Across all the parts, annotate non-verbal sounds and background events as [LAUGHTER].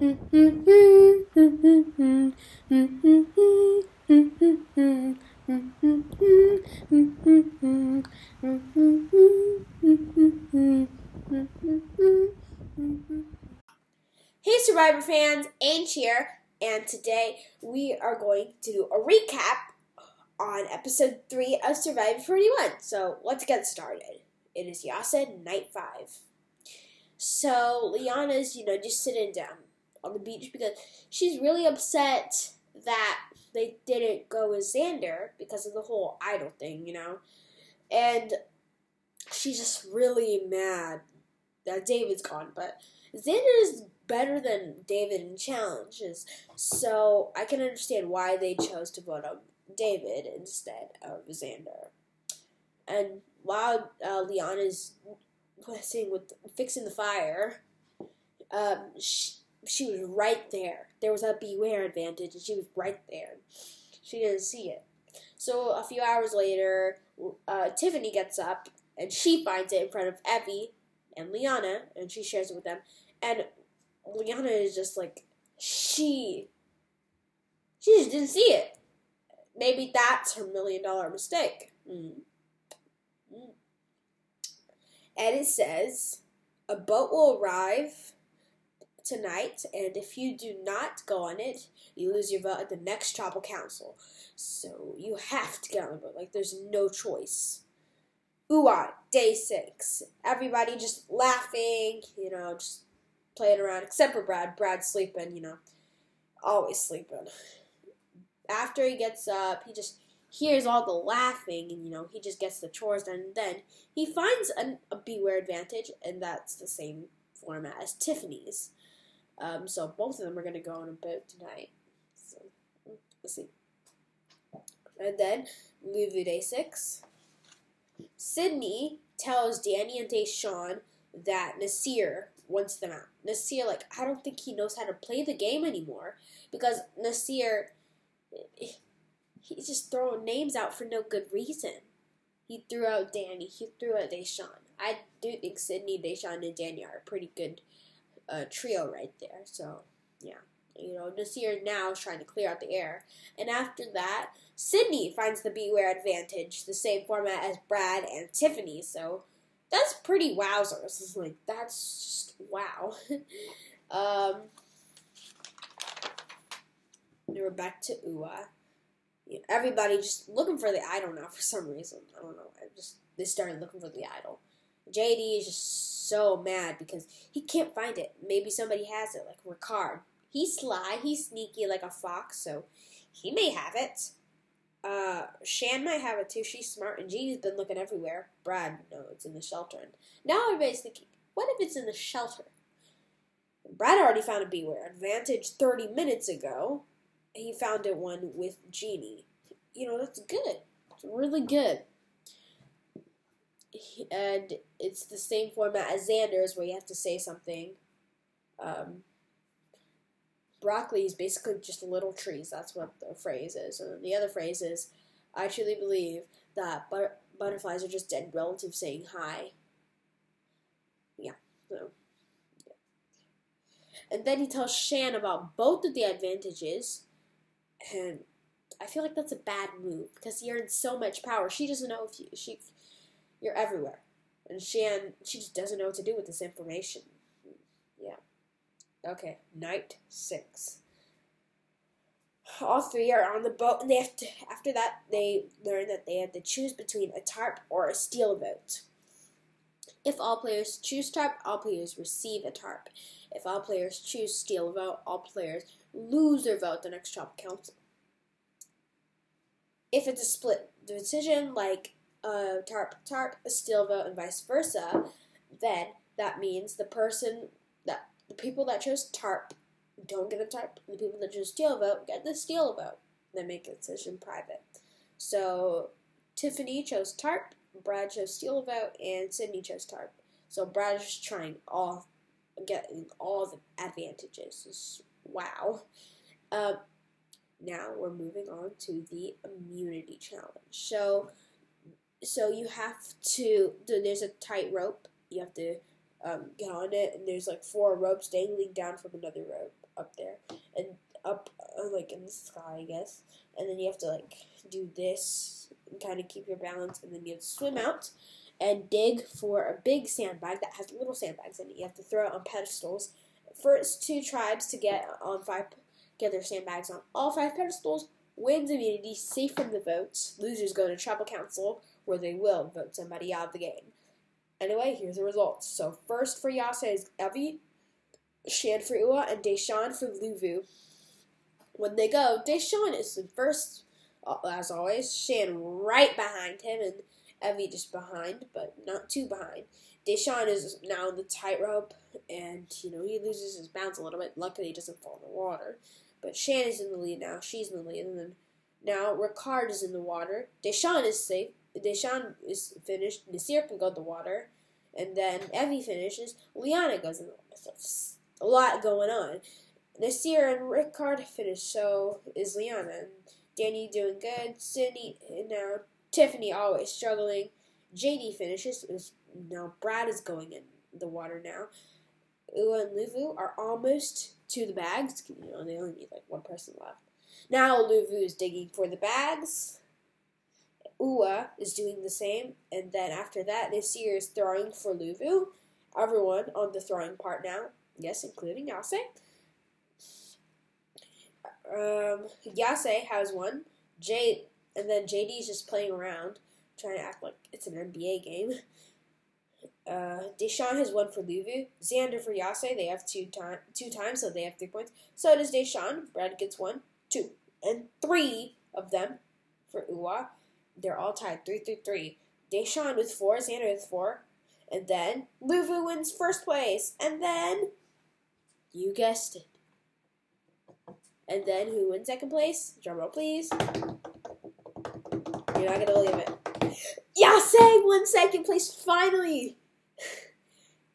Hey Survivor fans, Ange here, and today we are going to do a recap on episode 3 of Survivor 41. So let's get started. It is Yase night 5. So Liana's, you know, just sitting down on the beach because she's really upset that they didn't go with Xander because of the whole idol thing, you know? And she's just really mad that David's gone, but Xander is better than David in challenges, so I can understand why they chose to vote on David instead of Xander. And while uh, Liana's [LAUGHS] messing with fixing the fire, um, she, she was right there. There was a beware advantage, and she was right there. She didn't see it. So a few hours later, uh, Tiffany gets up and she finds it in front of Evvie and Liana, and she shares it with them. And Liana is just like she, she just didn't see it. Maybe that's her million dollar mistake. Mm. Mm. And it says a boat will arrive tonight, and if you do not go on it, you lose your vote at the next tribal council. So you have to get on the boat. Like there's no choice. Ooh, day six. Everybody just laughing, you know, just playing around, except for Brad. Brad's sleeping, you know, always sleeping. After he gets up, he just hears all the laughing, and you know, he just gets the chores done. And then he finds an, a beware advantage, and that's the same format as Tiffany's. Um, so both of them are going to go on a boat tonight. So let's see. And then move day six. Sydney tells Danny and Deshawn that Naseer wants them out. Naseer, like, I don't think he knows how to play the game anymore because Naseer, he's just throwing names out for no good reason. He threw out Danny. He threw out Deshawn. I do think Sydney, Deshawn, and Danny are a pretty good uh, trio right there. So, yeah. You know, Naseer now is trying to clear out the air. And after that, Sydney finds the Beware advantage, the same format as Brad and Tiffany. So, that's pretty wowzers. It's like, that's just wow. [LAUGHS] um, we're back to Ua. Everybody just looking for the idol now for some reason. I don't know. I just they started looking for the idol. JD is just so mad because he can't find it. Maybe somebody has it, like Ricard. He's sly, he's sneaky like a fox, so he may have it. Uh, Shan might have it too. She's smart, and Genie's been looking everywhere. Brad, no, it's in the shelter. And now everybody's thinking, what if it's in the shelter? Brad already found a beware advantage 30 minutes ago. He found it one with Genie. You know, that's good. It's really good. And it's the same format as Xander's, where you have to say something. Um, broccoli is basically just little trees. That's what the phrase is. And the other phrase is, I truly believe that but- butterflies are just dead relatives saying hi. Yeah. So. Yeah. And then he tells Shan about both of the advantages, and I feel like that's a bad move because he earns so much power. She doesn't know if you she you're everywhere, and Shan she just doesn't know what to do with this information. Yeah. Okay, night six. All three are on the boat, and they have to. After that, they learn that they have to choose between a tarp or a steal vote. If all players choose tarp, all players receive a tarp. If all players choose steal vote, all players lose their vote the next tribal council. If it's a split decision, like a tarp, tarp, a steal vote, and vice versa, then that means the person that the people that chose TARP don't get a TARP. The people that chose steal vote get the steal vote. They make a decision private. So Tiffany chose TARP, Brad chose steal vote, and Sydney chose TARP. So Brad is trying all, getting all the advantages. Wow. Um, now we're moving on to the immunity challenge. So, so you have to. There's a tightrope. You have to um, get on it, and there's like four ropes dangling down from another rope. up there and up uh, like in the sky, I guess. And then you have to like do this and kind of keep your balance, and then you have to swim out and dig for a big sandbag that has little sandbags in it. You have to throw it on pedestals. First two tribes to get on five get their sandbags on all five pedestals wins immunity, safe from the votes. Losers go to tribal council where they will vote somebody out of the game. Anyway, here's the results. So first for Yase is Evvie, Shan for Ua, and Deshawn for Luvu. When they go, Deshawn is the first, uh, as always. Shan right behind him, and Evvie just behind, but not too behind. Deshawn is now in the tightrope, and you know he loses his balance a little bit. Luckily, he doesn't fall in the water. But Shan is in the lead now. She's in the lead, and then now Ricard is in the water. Deshawn is safe. Deshawn is finished. Naseer can go in the water, and then Evvie finishes. Liana goes in the water. So it's a lot going on. Naseer and Ricard finish. So is Liana and Danny doing good. Sydney now. Tiffany always struggling. JD finishes. Now Brad is going in the water now. Ua and Luvu are almost to the bags. You know, they only need like one person left. Now Luvu is digging for the bags. Ua is doing the same, and then after that, Naseer is throwing for Luvu. Everyone on the throwing part now, yes, including Yase. Um, Yase has one. Jade, and then JD is just playing around, trying to act like it's an NBA game. Uh, Deshawn has one for Luvu. Xander for Yase. They have two time two times, so they have three points. So does Deshawn. Brad gets one, two, and three of them for Ua. They're all tied three three three. Deshawn with four, Xander with four, and then Luvu wins first place, and then you guessed it. And then who wins second place? Drumroll, please. You're not gonna believe it. Yase won second place finally. [LAUGHS]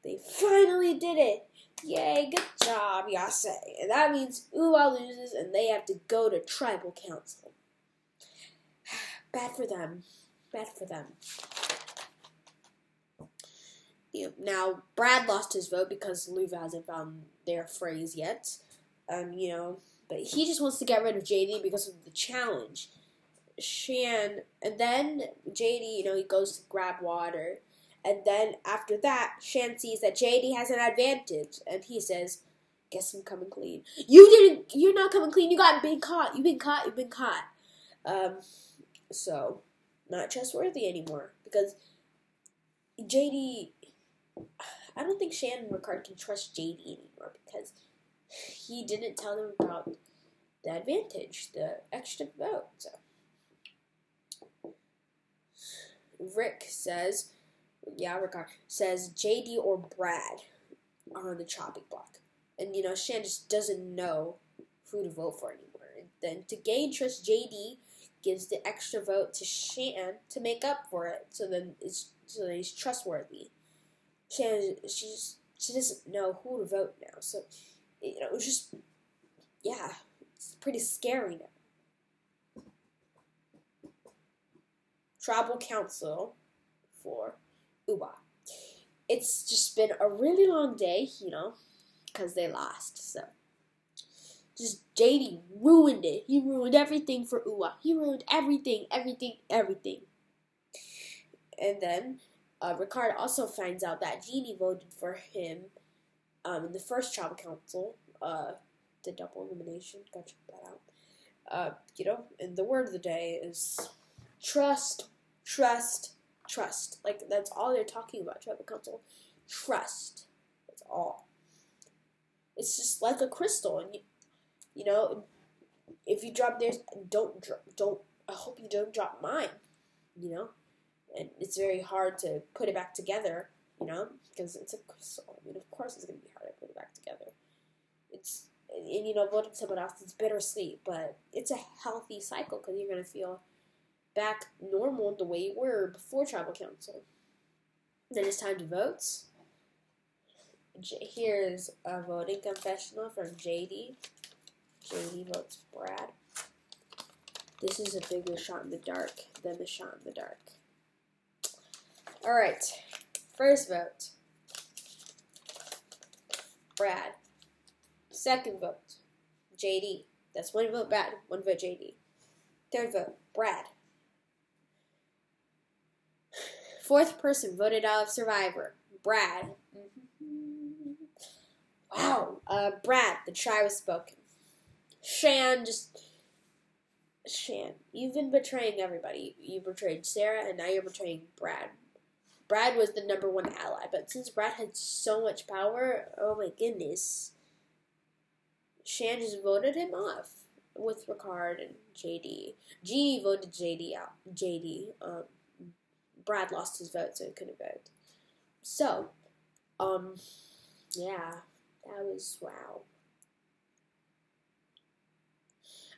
They finally did it. Yay, good job, Yase. And that means Ua loses and they have to go to tribal council. Bad for them. Bad for them. You know, now, Brad lost his vote because Luvu hasn't found their phrase yet. Um, you know, but he just wants to get rid of JD because of the challenge. Shan, and then JD, you know, he goes to grab water and then after that, Shan sees that JD has an advantage, and he says, "Guess I'm coming clean." You didn't. You're not coming clean. You got been caught. You've been caught. You've been caught. Um, so not trustworthy anymore because JD. I don't think Shan and Ricard can trust JD anymore because he didn't tell them about the advantage, the extra vote. So. Rick says yeah, Ricard says JD or Brad are on the chopping block. And, you know, Shan just doesn't know who to vote for anymore. And then to gain trust, JD gives the extra vote to Shan to make up for it. So then it's so that he's trustworthy. Shan, she's, she doesn't know who to vote now. So, you know, it's just, yeah, it's pretty scary now. Tribal Council for Ua. It's just been a really long day, you know, because they lost. So, just JD ruined it. He ruined everything for Ua. He ruined everything, everything, everything. And then uh, Ricard also finds out that Genie voted for him um, in the first tribal council, uh, the double elimination. Gotta check that out. Uh, you know, and the word of the day is trust, trust, trust. Like that's all they're talking about. Tribal council, trust. That's all. It's just like a crystal, and you, know, if you drop theirs, don't drop, don't. I hope you don't drop mine. You know, and it's very hard to put it back together. You know, because it's a. I mean, of course, it's gonna be hard to put it back together. It's and, and you know, voting someone else is bittersweet, but it's a healthy cycle because you're gonna feel back normal the way you were before tribal council. Then it's time to vote. Here's a voting confessional from JD. JD votes Brad. This is a bigger shot in the dark than the shot in the dark. Alright, first vote. Brad. Second vote, JD. That's one vote Brad, one vote JD. Third vote, Brad. Fourth person voted out of Survivor, Brad. Wow, uh, Brad, the try was spoken. Shan just. Shan, you've been betraying everybody. You betrayed Sara, and now you're betraying Brad. Brad was the number one ally, but since Brad had so much power, oh my goodness. Shan just voted him off with Ricard and JD. G voted JD out. JD. Um, Brad lost his vote, so he couldn't vote. So, um, yeah, that was wow.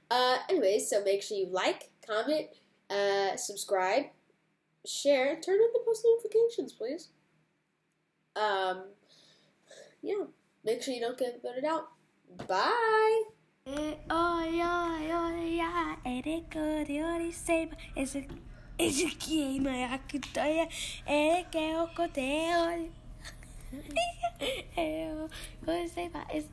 Uh, anyways, so make sure you like, comment, uh, subscribe, share, turn on the post notifications, please. Um, yeah, make sure you don't get voted out. Bye. Eu gostei mais.